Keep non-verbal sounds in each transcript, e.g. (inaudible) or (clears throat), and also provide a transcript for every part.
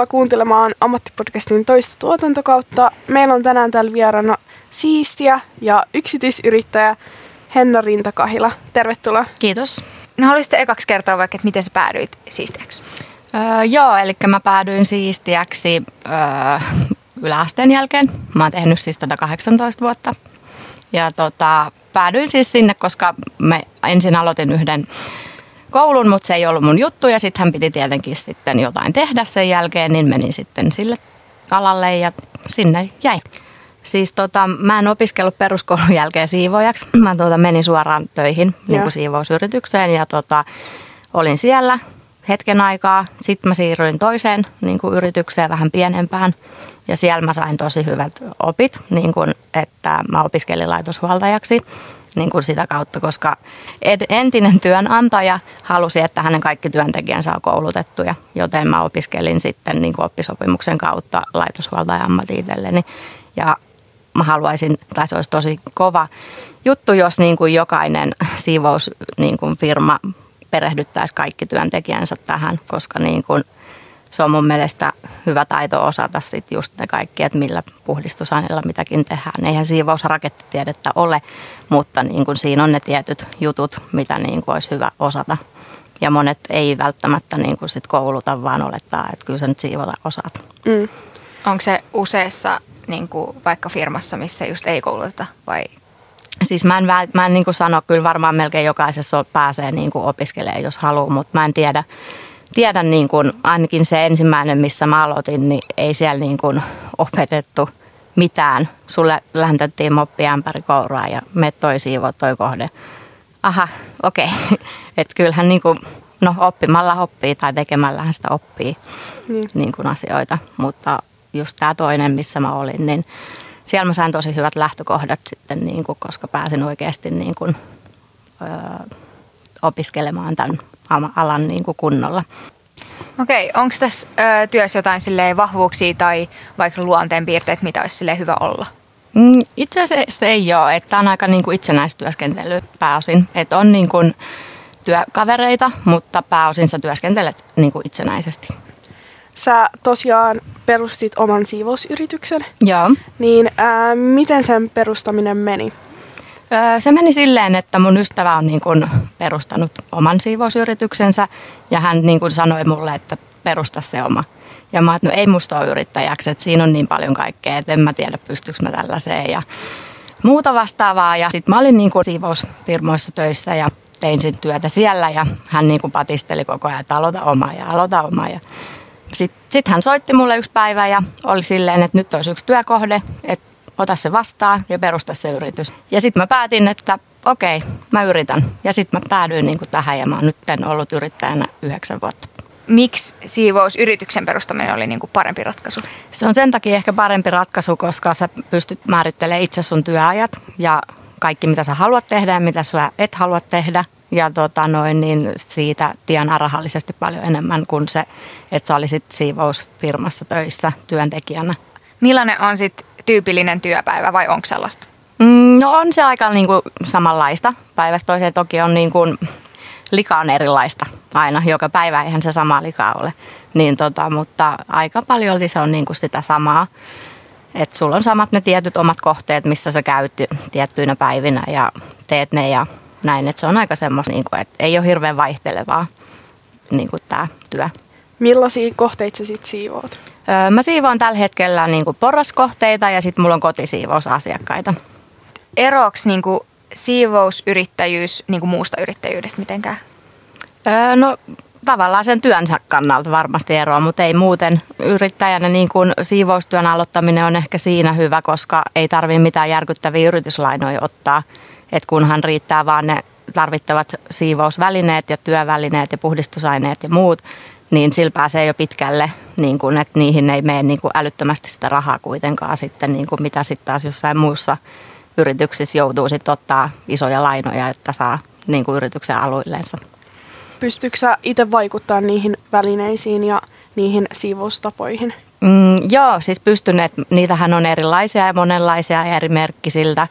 Tervetuloa kuuntelemaan Ammattipodcastin toista tuotantokautta. Meillä on tänään täällä vieraana siistiä ja yksityisyrittäjä Henna Rintakahila. Tervetuloa. Kiitos. No haluaisitte ekaksi kertoa vaikka, että miten sä päädyit siistiäksi? Öö, joo, eli mä päädyin siistiäksi öö, yläasteen jälkeen. Mä oon tehnyt siis tätä 18 vuotta. Ja tota, päädyin siis sinne, koska mä ensin aloitin yhden koulun, mutta se ei ollut mun juttu ja sitten hän piti tietenkin sitten jotain tehdä sen jälkeen, niin menin sitten sille alalle ja sinne jäi. Siis tota, mä en opiskellut peruskoulun jälkeen siivoajaksi. (clears throat) Mä tota, menin suoraan töihin niin kuin siivousyritykseen ja tota, olin siellä hetken aikaa. Sitten mä siirryin toiseen niin kuin yritykseen vähän pienempään ja siellä mä sain tosi hyvät opit, niin kuin, että mä opiskelin laitoshuoltajaksi niin kuin sitä kautta, koska entinen työnantaja halusi, että hänen kaikki työntekijänsä on koulutettuja, joten mä opiskelin sitten niin kuin oppisopimuksen kautta laitoshuoltajan ammatti itselleni. Ja mä haluaisin, tai se olisi tosi kova juttu, jos niin kuin jokainen siivousfirma niin firma perehdyttäisi kaikki työntekijänsä tähän, koska niin kuin – se on mun mielestä hyvä taito osata sit just ne kaikki, että millä puhdistusaineilla mitäkin tehdään. Eihän siivousrakettitiedettä ole, mutta niin kuin siinä on ne tietyt jutut, mitä niin kuin olisi hyvä osata. Ja monet ei välttämättä niin kuin sit kouluta, vaan olettaa, että kyllä sä nyt siivota osaat. Mm. Onko se useassa niin kuin vaikka firmassa, missä just ei kouluteta vai Siis mä en, mä en niin kuin sano, kyllä varmaan melkein jokaisessa pääsee niin kuin opiskelemaan, jos haluaa, mutta mä en tiedä, tiedän niin kuin, ainakin se ensimmäinen, missä mä aloitin, niin ei siellä niin kuin opetettu mitään. Sulle lähentettiin moppiämpäri kouraa ja me toi siivo toi kohde. Aha, okei. (laughs) Okay. Että kyllähän niin kuin, no oppimalla oppii tai tekemällähän sitä oppii niin. Niin kuin asioita. Mutta just tämä toinen, missä mä olin, niin siellä mä sain tosi hyvät lähtökohdat sitten, niin kuin, koska pääsin oikeasti niin kuin, öö, opiskelemaan tämän alan niin kuin kunnolla. Okei, onko tässä ö, työssä jotain vahvuuksia tai vaikka luonteenpiirteet, mitä olisi hyvä olla? Mm, itse asiassa ei ole, että on aika niin kuin itsenäistyöskentely pääosin. Että on niin kuin työkavereita, mutta pääosin sä työskentelet niin kuin itsenäisesti. Sä tosiaan perustit oman siivousyrityksen. Joo. Niin ää, miten sen perustaminen meni? Se meni silleen, että mun ystävä on niin kuin perustanut oman siivousyrityksensä ja hän niin kuin sanoi mulle, että perusta se oma. Ja mä että no ei musta ole yrittäjäksi, että siinä on niin paljon kaikkea, että en mä tiedä pystyykö mä tällaiseen ja muuta vastaavaa. Ja sitten mä olin niin kuin siivousfirmoissa töissä ja tein sit työtä siellä ja hän niin kuin patisteli koko ajan, että aloita oma ja aloita oma. Ja sitten sit hän soitti mulle yksi päivä ja oli silleen, että nyt olisi yksi työkohde, että ota se vastaan ja perusta se yritys. Ja sitten mä päätin, että okei, mä yritän. Ja sitten mä päädyin niin kuin tähän ja mä oon nyt ollut yrittäjänä yhdeksän vuotta. Miksi siivousyrityksen perustaminen oli niin kuin parempi ratkaisu? Se on sen takia ehkä parempi ratkaisu, koska sä pystyt määrittelemään itse sun työajat ja kaikki mitä sä haluat tehdä ja mitä sä et halua tehdä. Ja tota noin, niin siitä tienaa rahallisesti paljon enemmän kuin se, että sä olisit siivousfirmassa töissä työntekijänä. Millainen on sitten tyypillinen työpäivä vai onko sellaista? Mm, no on se aika niin kuin samanlaista. Päivästä toiseen toki on niin kuin, lika on erilaista aina. Joka päivä eihän se sama lika ole. Niin tota, mutta aika paljon se on niin kuin sitä samaa. Että sulla on samat ne tietyt omat kohteet, missä sä käyt tiettyinä päivinä ja teet ne ja näin. Että se on aika semmoista, niin kuin, että ei ole hirveän vaihtelevaa niin kuin tämä työ. Millaisia kohteita sä sitten siivoat? Mä siivoan tällä hetkellä niin kuin porraskohteita ja sitten mulla on kotisiivousasiakkaita. Eroaks niin kuin siivousyrittäjyys niin kuin muusta yrittäjyydestä mitenkään? Öö, no tavallaan sen työnsä kannalta varmasti eroa, mutta ei muuten yrittäjänä niin kuin siivoustyön aloittaminen on ehkä siinä hyvä, koska ei tarvitse mitään järkyttäviä yrityslainoja ottaa. Et kunhan riittää vaan ne tarvittavat siivousvälineet ja työvälineet ja puhdistusaineet ja muut, niin sillä pääsee jo pitkälle, niin kuin, että niihin ei mene niin kuin älyttömästi sitä rahaa kuitenkaan sitten, niin kuin mitä sitten taas jossain muussa yrityksissä joutuu sitten ottaa isoja lainoja, että saa niin kuin yrityksen aluilleensa. Pystyykö sä itse vaikuttaa niihin välineisiin ja niihin siivoustapoihin? Mm, joo, siis pystyn, että niitähän on erilaisia ja monenlaisia eri merkkisiltä.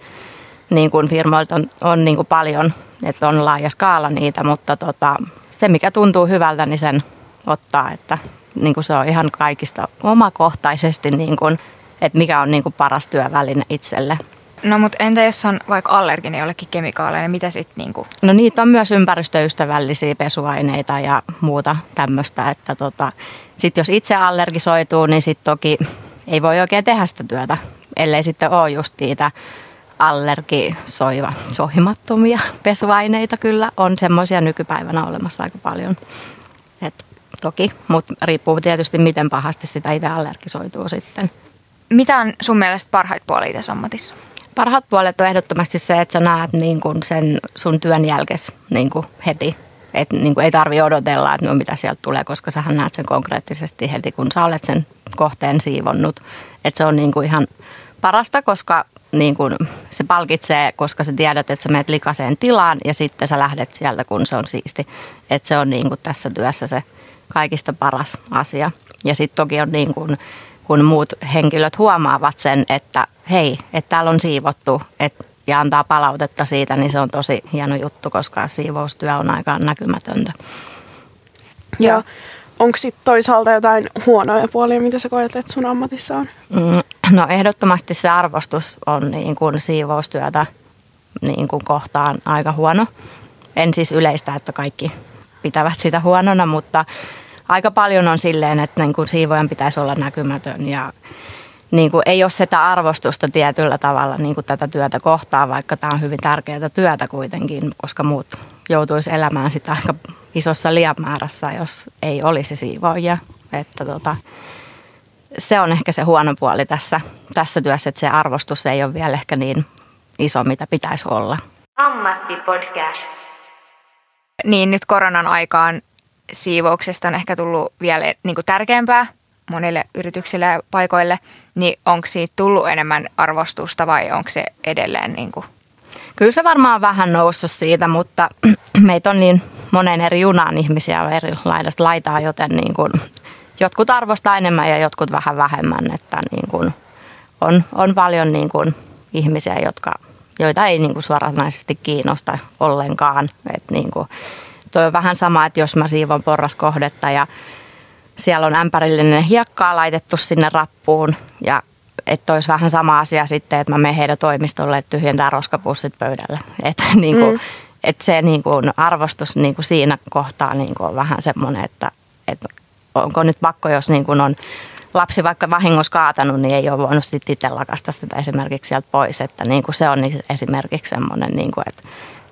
Niin kuin firmoilta on, on niin kuin paljon, että on laaja skaala niitä, mutta tota, se mikä tuntuu hyvältä, niin sen ottaa, että niin kuin se on ihan kaikista omakohtaisesti, niin kuin, että mikä on niin kuin paras työväline itselle. No mutta entä jos on vaikka allerginen jollekin kemikaaleille, niin mitä sitten niinku? No niitä on myös ympäristöystävällisiä pesuaineita ja muuta tämmöistä, että tota, sit jos itse allergisoituu, niin sitten toki ei voi oikein tehdä sitä työtä, ellei sitten ole just niitä allergisoiva, sohimattomia pesuaineita kyllä on semmoisia nykypäivänä olemassa aika paljon. Et toki, mutta riippuu tietysti miten pahasti sitä itse allergisoituu sitten. Mitä on sun mielestä parhaita puolia tässä ammatissa? Parhaat puolet on ehdottomasti se, että sä näet niin kun sen sun työn jälkes niin kun heti. Et niin kun ei tarvi odotella, että no mitä sieltä tulee, koska sä näet sen konkreettisesti heti, kun sä olet sen kohteen siivonnut. Et se on niin kuin ihan parasta, koska niin kuin se palkitsee, koska sä tiedät, että sä menet likaseen tilaan ja sitten sä lähdet sieltä, kun se on siisti. Että se on niin kuin tässä työssä se kaikista paras asia. Ja sitten toki on niin kuin, kun muut henkilöt huomaavat sen, että hei, että täällä on siivottu et, ja antaa palautetta siitä, niin se on tosi hieno juttu, koska siivoustyö on aika näkymätöntä. Ja onko sitten toisaalta jotain huonoja puolia, mitä sä koet, että sun ammatissa on? Mm, no ehdottomasti se arvostus on niin kuin siivoustyötä niin kuin kohtaan aika huono. En siis yleistä, että kaikki pitävät sitä huonona, mutta aika paljon on silleen, että niin kuin siivojan pitäisi olla näkymätön ja niin kuin ei ole sitä arvostusta tietyllä tavalla niin kuin tätä työtä kohtaa, vaikka tämä on hyvin tärkeää työtä kuitenkin, koska muut joutuisi elämään sitä aika isossa liianmäärässä, jos ei olisi siivoajia. Että tota, se on ehkä se huono puoli tässä, tässä työssä, että se arvostus ei ole vielä ehkä niin iso, mitä pitäisi olla. Ammattipodcast. Niin nyt koronan aikaan siivouksesta on ehkä tullut vielä niin kuin tärkeämpää monille yrityksille ja paikoille, niin onko siitä tullut enemmän arvostusta vai onko se edelleen niin kuin? Kyllä se varmaan vähän noussut siitä, mutta (clears throat) meitä on niin monen eri junaan ihmisiä eri laidasta laitaa, joten niin kuin jotkut arvostaa enemmän ja jotkut vähän vähemmän, että niin kuin on, on paljon niin kuin ihmisiä, jotka, joita ei niin kuin suoranaisesti kiinnosta ollenkaan. Et niin kuin, toi on vähän sama, että jos mä siivon porraskohdetta ja siellä on ämpärillinen hiekkaa laitettu sinne rappuun ja että olisi vähän sama asia sitten, että mä menen heidän toimistolle, että tyhjentää roskapussit pöydälle. Että (laughs) niin kuin, mm. et se niin kuin arvostus niin kuin siinä kohtaa niin kuin on vähän semmoinen, että, että onko nyt pakko, jos niin kuin on lapsi vaikka vahingossa kaatanut, niin ei ole voinut sitten itse lakasta sitä esimerkiksi sieltä pois. Että niin kuin se on esimerkiksi semmoinen, niin kuin, että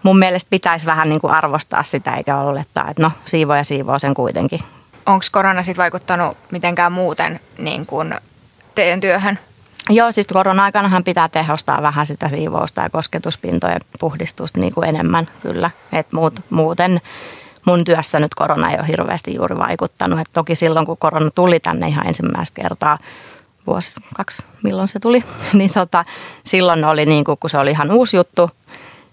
mun mielestä pitäisi vähän niin kuin arvostaa sitä eikä olettaa, että no siivoja siivoo sen kuitenkin. Onko korona sitten vaikuttanut mitenkään muuten niin kuin teidän työhön? Joo, siis korona-aikanahan pitää tehostaa vähän sitä siivousta ja kosketuspintojen puhdistusta niin kuin enemmän kyllä. Et muut, muuten mun työssä nyt korona ei ole hirveästi juuri vaikuttanut. Et toki silloin, kun korona tuli tänne ihan ensimmäistä kertaa, vuosi, kaksi, milloin se tuli, (laughs) niin tota, silloin oli, niin kuin, kun se oli ihan uusi juttu,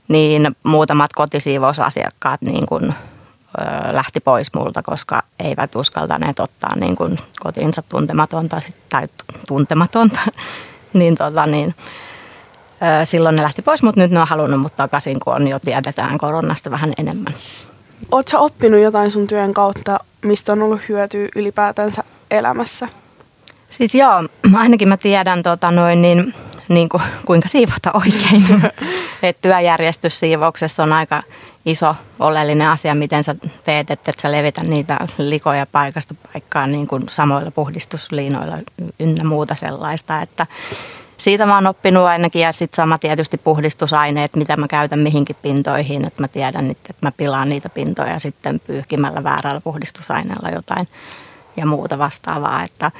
niin muutamat kotisiivousasiakkaat niin kuin, ö, lähti pois multa, koska eivät uskaltaneet ottaa niin kuin kotiinsa tuntematonta tai tuntematonta, (laughs) niin, tota, niin ö, silloin ne lähti pois, mutta nyt ne on halunnut mut takaisin, kun on jo tiedetään koronasta vähän enemmän. Oletko oppinut jotain sun työn kautta, mistä on ollut hyötyä ylipäätänsä elämässä? Siis joo, (clears throat) ainakin mä tiedän tota noin, niin, niin kuin, kuinka siivota oikein. (laughs) Et työjärjestys siivouksessa on aika iso oleellinen asia, miten sä teet, että et sä levitä niitä likoja paikasta paikkaan niin kuin samoilla puhdistusliinoilla ynnä muuta sellaista. Että siitä mä oon oppinut ainakin ja sitten sama tietysti puhdistusaineet, mitä mä käytän mihinkin pintoihin, että mä tiedän, että mä pilaan niitä pintoja sitten pyyhkimällä väärällä puhdistusaineella jotain ja muuta vastaavaa. Että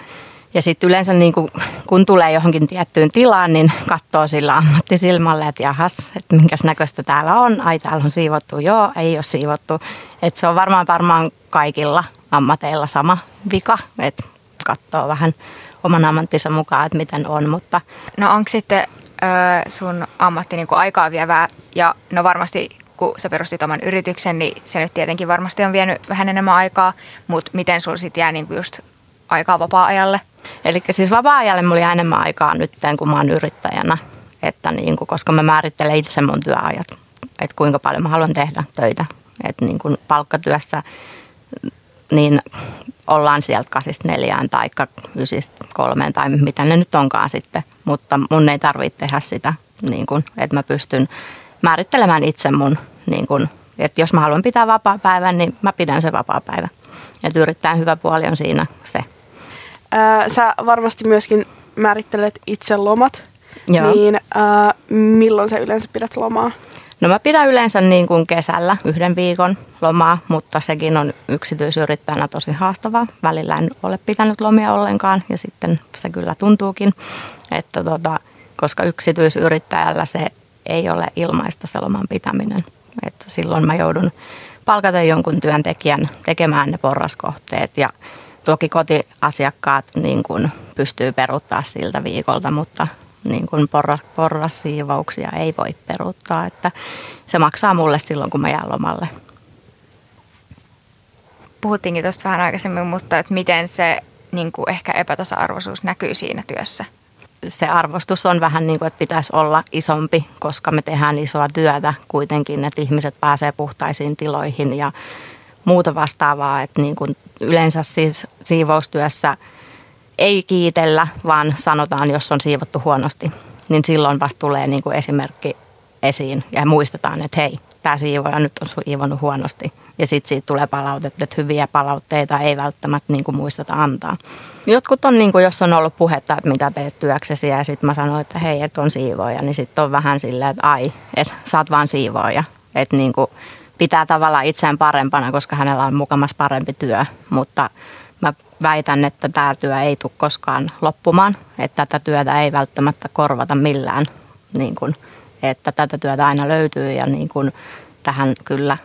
ja sitten yleensä niin kun, kun tulee johonkin tiettyyn tilaan, niin katsoo sillä ammattisilmalle, että jahas, että minkäs näköistä täällä on. Ai täällä on siivottu, joo, ei ole siivottu. Että se on varmaan varmaan kaikilla ammateilla sama vika, että katsoo vähän oman ammattinsa mukaan, että miten on. Mutta... No onko sitten ö, sun ammatti niin aikaa vievää ja no varmasti kun sä perustit oman yrityksen, niin se nyt tietenkin varmasti on vienyt vähän enemmän aikaa, mutta miten sulla sitten jää niin just aikaa vapaa-ajalle? Eli siis vapaa-ajalle mulla oli enemmän aikaa nyt, kun mä oon yrittäjänä, että niin kuin, koska mä määrittelen itse mun työajat, että kuinka paljon mä haluan tehdä töitä. Että niin kuin palkkatyössä niin ollaan sieltä kasista neljään tai ysistä kolmeen tai mitä ne nyt onkaan sitten. Mutta mun ei tarvitse tehdä sitä, niin kun, että mä pystyn määrittelemään itse mun, niin kun, että jos mä haluan pitää vapaa-päivän, niin mä pidän se vapaa-päivä. Että yrittäjän hyvä puoli on siinä se. Ää, sä varmasti myöskin määrittelet itse lomat, Joo. niin ää, milloin sä yleensä pidät lomaa? No mä pidän yleensä niin kuin kesällä yhden viikon lomaa, mutta sekin on yksityisyrittäjänä tosi haastavaa. Välillä en ole pitänyt lomia ollenkaan ja sitten se kyllä tuntuukin, että tota, koska yksityisyrittäjällä se ei ole ilmaista se loman pitämään. Että silloin mä joudun palkata jonkun työntekijän tekemään ne porraskohteet ja toki kotiasiakkaat niin kuin pystyy peruuttaa siltä viikolta, mutta niin kuin porras, porrassiivouksia ei voi peruuttaa, että se maksaa mulle silloin, kun mä jään lomalle. Puhuttiinkin tuosta vähän aikaisemmin, mutta että miten se niin kuin ehkä epätasa-arvoisuus näkyy siinä työssä? Se arvostus on vähän niin kuin, että pitäisi olla isompi, koska me tehdään isoa työtä kuitenkin, että ihmiset pääsee puhtaisiin tiloihin ja muuta vastaavaa. Että niin kuin yleensä siis siivoustyössä – ei kiitellä, vaan sanotaan, jos on siivottu huonosti, niin silloin vasta tulee niin kuin esimerkki esiin ja muistetaan, että hei, tämä siivoja nyt on siivonut huonosti. Ja sitten siitä tulee palautetta, että hyviä palautteita ei välttämättä niin kuin muisteta antaa. Jotkut on, niin kuin, jos on ollut puhetta, että mitä teet työksesi ja sitten mä sanoin, että hei, että on siivoja, niin sitten on vähän silleen, että ai, että sä oot vaan siivoja. Että niin kuin pitää tavallaan itseään parempana, koska hänellä on mukamas parempi työ, mutta mä väitän, että tämä työ ei tule koskaan loppumaan, että tätä työtä ei välttämättä korvata millään, niin kuin, että tätä työtä aina löytyy ja niin kuin, tähän kyllä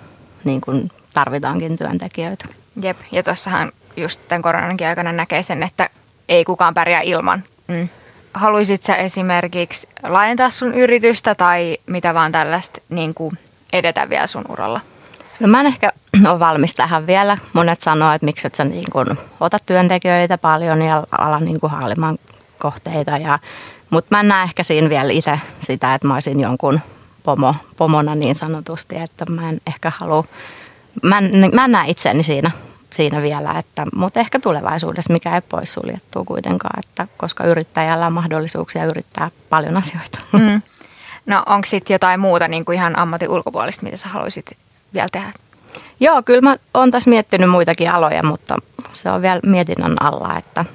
niin kuin tarvitaankin työntekijöitä. Jep, ja tuossahan just tämän koronankin aikana näkee sen, että ei kukaan pärjää ilman. Mm. Haluaisit sä esimerkiksi laajentaa sun yritystä tai mitä vaan tällaista niin kuin edetä vielä sun uralla? No mä en ehkä ole valmis tähän vielä. Monet sanoo, että miksi et sä niin kun otat työntekijöitä paljon ja ala niin kuin haalimaan kohteita. Ja, mutta mä en näe ehkä siinä vielä itse sitä, että mä olisin jonkun pomo, pomona niin sanotusti, että mä en ehkä halua, mä en, mä en näe itseäni siinä, siinä vielä, että, mutta ehkä tulevaisuudessa mikä ei pois suljettua kuitenkaan, että, koska yrittäjällä on mahdollisuuksia yrittää paljon asioita. Mm. No onko sitten jotain muuta niin kuin ihan ammatin ulkopuolista, mitä sä haluaisit vielä tehdä? Joo, kyllä mä oon tässä miettinyt muitakin aloja, mutta se on vielä mietinnän alla, että,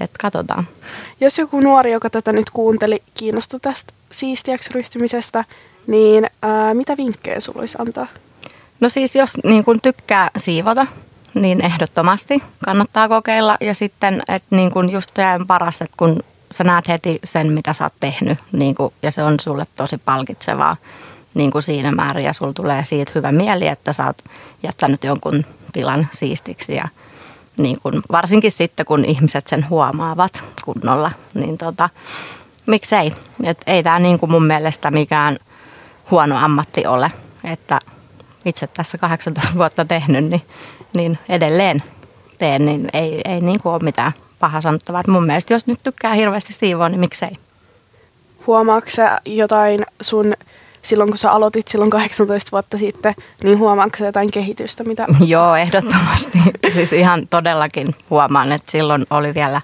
että katsotaan. Jos joku nuori, joka tätä nyt kuunteli, kiinnostui tästä siistiäksi ryhtymisestä, niin ää, mitä vinkkejä sulla olisi antaa? No siis jos niin kun tykkää siivota, niin ehdottomasti kannattaa kokeilla. Ja sitten, että niin kun just se on paras, että kun sä näet heti sen, mitä sä oot tehnyt, niin kun, ja se on sulle tosi palkitsevaa niin kuin siinä määrin ja sulla tulee siitä hyvä mieli, että sä oot jättänyt jonkun tilan siistiksi ja niin kuin, varsinkin sitten, kun ihmiset sen huomaavat kunnolla, niin tota, miksei. Et ei tämä niin kuin mun mielestä mikään huono ammatti ole, että itse tässä 18 vuotta tehnyt, niin, niin edelleen teen, niin ei, ei niin kuin ole mitään paha sanottavaa. mun mielestä jos nyt tykkää hirveästi siivoa, niin miksei. Huomaatko jotain sun silloin kun sä aloitit silloin 18 vuotta sitten, niin huomaatko jotain kehitystä? Mitä... (laughs) Joo, ehdottomasti. siis ihan todellakin huomaan, että silloin oli vielä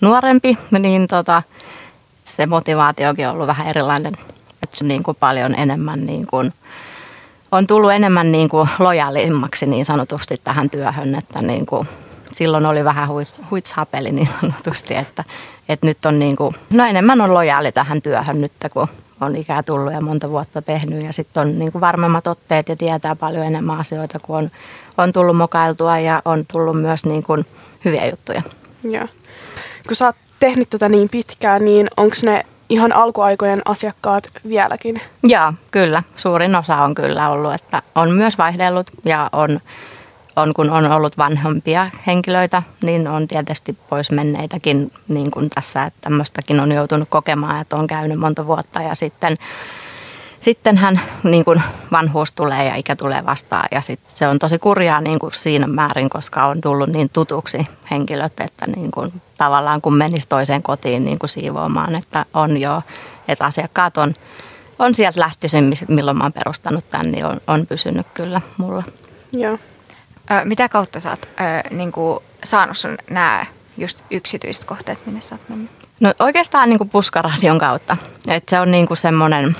nuorempi, niin tota, se motivaatiokin on ollut vähän erilainen. Että se niin kuin paljon enemmän niin kuin, on tullut enemmän niin kuin lojaalimmaksi niin sanotusti tähän työhön, että niin kuin, silloin oli vähän huits, huitshapeli niin sanotusti, että, että nyt on niin kuin, no enemmän on lojaali tähän työhön nyt, kun on ikää tullut ja monta vuotta tehnyt ja sitten on niin kuin varmemmat otteet ja tietää paljon enemmän asioita, kun on, on tullut mokailtua ja on tullut myös niin kuin hyviä juttuja. Joo. Kun sä oot tehnyt tätä niin pitkään, niin onko ne ihan alkuaikojen asiakkaat vieläkin? Joo, kyllä. Suurin osa on kyllä ollut, että on myös vaihdellut ja on on, kun on ollut vanhempia henkilöitä, niin on tietysti pois menneitäkin niin kuin tässä, että tämmöistäkin on joutunut kokemaan, että on käynyt monta vuotta ja sitten sitten hän niin kuin vanhuus tulee ja ikä tulee vastaan ja sit se on tosi kurjaa niin kuin siinä määrin, koska on tullut niin tutuksi henkilöt, että niin kuin tavallaan kun menisi toiseen kotiin niin kuin siivoamaan, että on jo, että asiakkaat on, on sieltä lähtöisin, milloin mä oon perustanut tämän, niin on, on pysynyt kyllä mulla. Joo. Ö, mitä kautta sä oot ö, niin kuin, saanut sun nämä just yksityiset kohteet, minne sä oot mennyt? No oikeastaan niin kuin puskaradion kautta. Et se on niin kuin semmoinen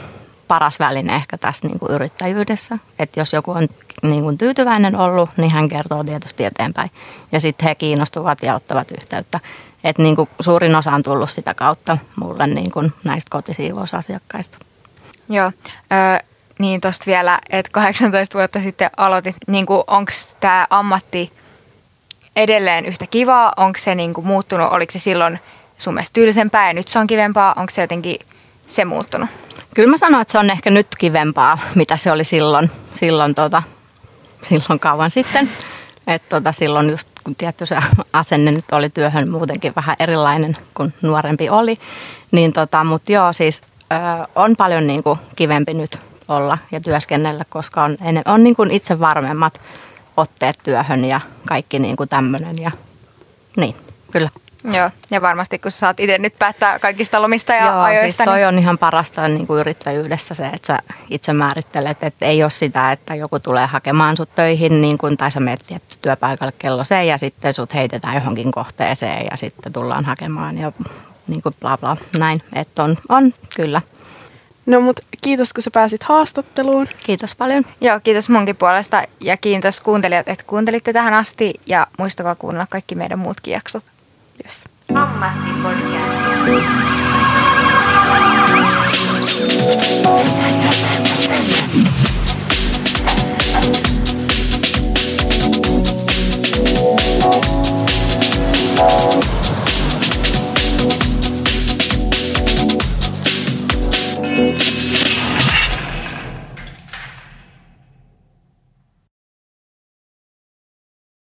paras väline ehkä tässä niin kuin yrittäjyydessä. Että jos joku on niin kuin tyytyväinen ollut, niin hän kertoo tietysti eteenpäin. Ja sitten he kiinnostuvat ja ottavat yhteyttä. Et niin kuin suurin osa on tullut sitä kautta mulle niin kuin näistä kotisiivousasiakkaista. Joo, ö, niin tuosta vielä, että 18 vuotta sitten aloitit, niin onko tämä ammatti edelleen yhtä kivaa? Onko se niin muuttunut? Oliko se silloin sun mielestä tyylisempää ja nyt se on kivempaa? Onko se jotenkin se muuttunut? Kyllä mä sanoin, että se on ehkä nyt kivempaa, mitä se oli silloin, silloin, tota, silloin kauan sitten. Et tota, silloin just kun tietty se asenne nyt oli työhön muutenkin vähän erilainen kuin nuorempi oli. Niin tota, mutta joo, siis ö, on paljon niin kuin kivempi nyt olla ja työskennellä, koska on, on niin kuin itse varmemmat otteet työhön ja kaikki niin kuin tämmöinen. Ja, niin, kyllä. Joo, ja varmasti kun sä saat itse nyt päättää kaikista lomista ja Joo, ajoista. siis toi niin... on ihan parasta niin kuin yrittäjyydessä se, että sä itse määrittelet, että ei ole sitä, että joku tulee hakemaan sut töihin niin kuin, tai sä menet tietty työpaikalle kello se ja sitten sut heitetään johonkin kohteeseen ja sitten tullaan hakemaan ja niin kuin bla bla näin. Että on, on kyllä. No mut kiitos kun sä pääsit haastatteluun. Kiitos paljon. Joo, kiitos munkin puolesta ja kiitos kuuntelijat, että kuuntelitte tähän asti ja muistakaa kuunnella kaikki meidän muutkin jaksot. Yes. Oh.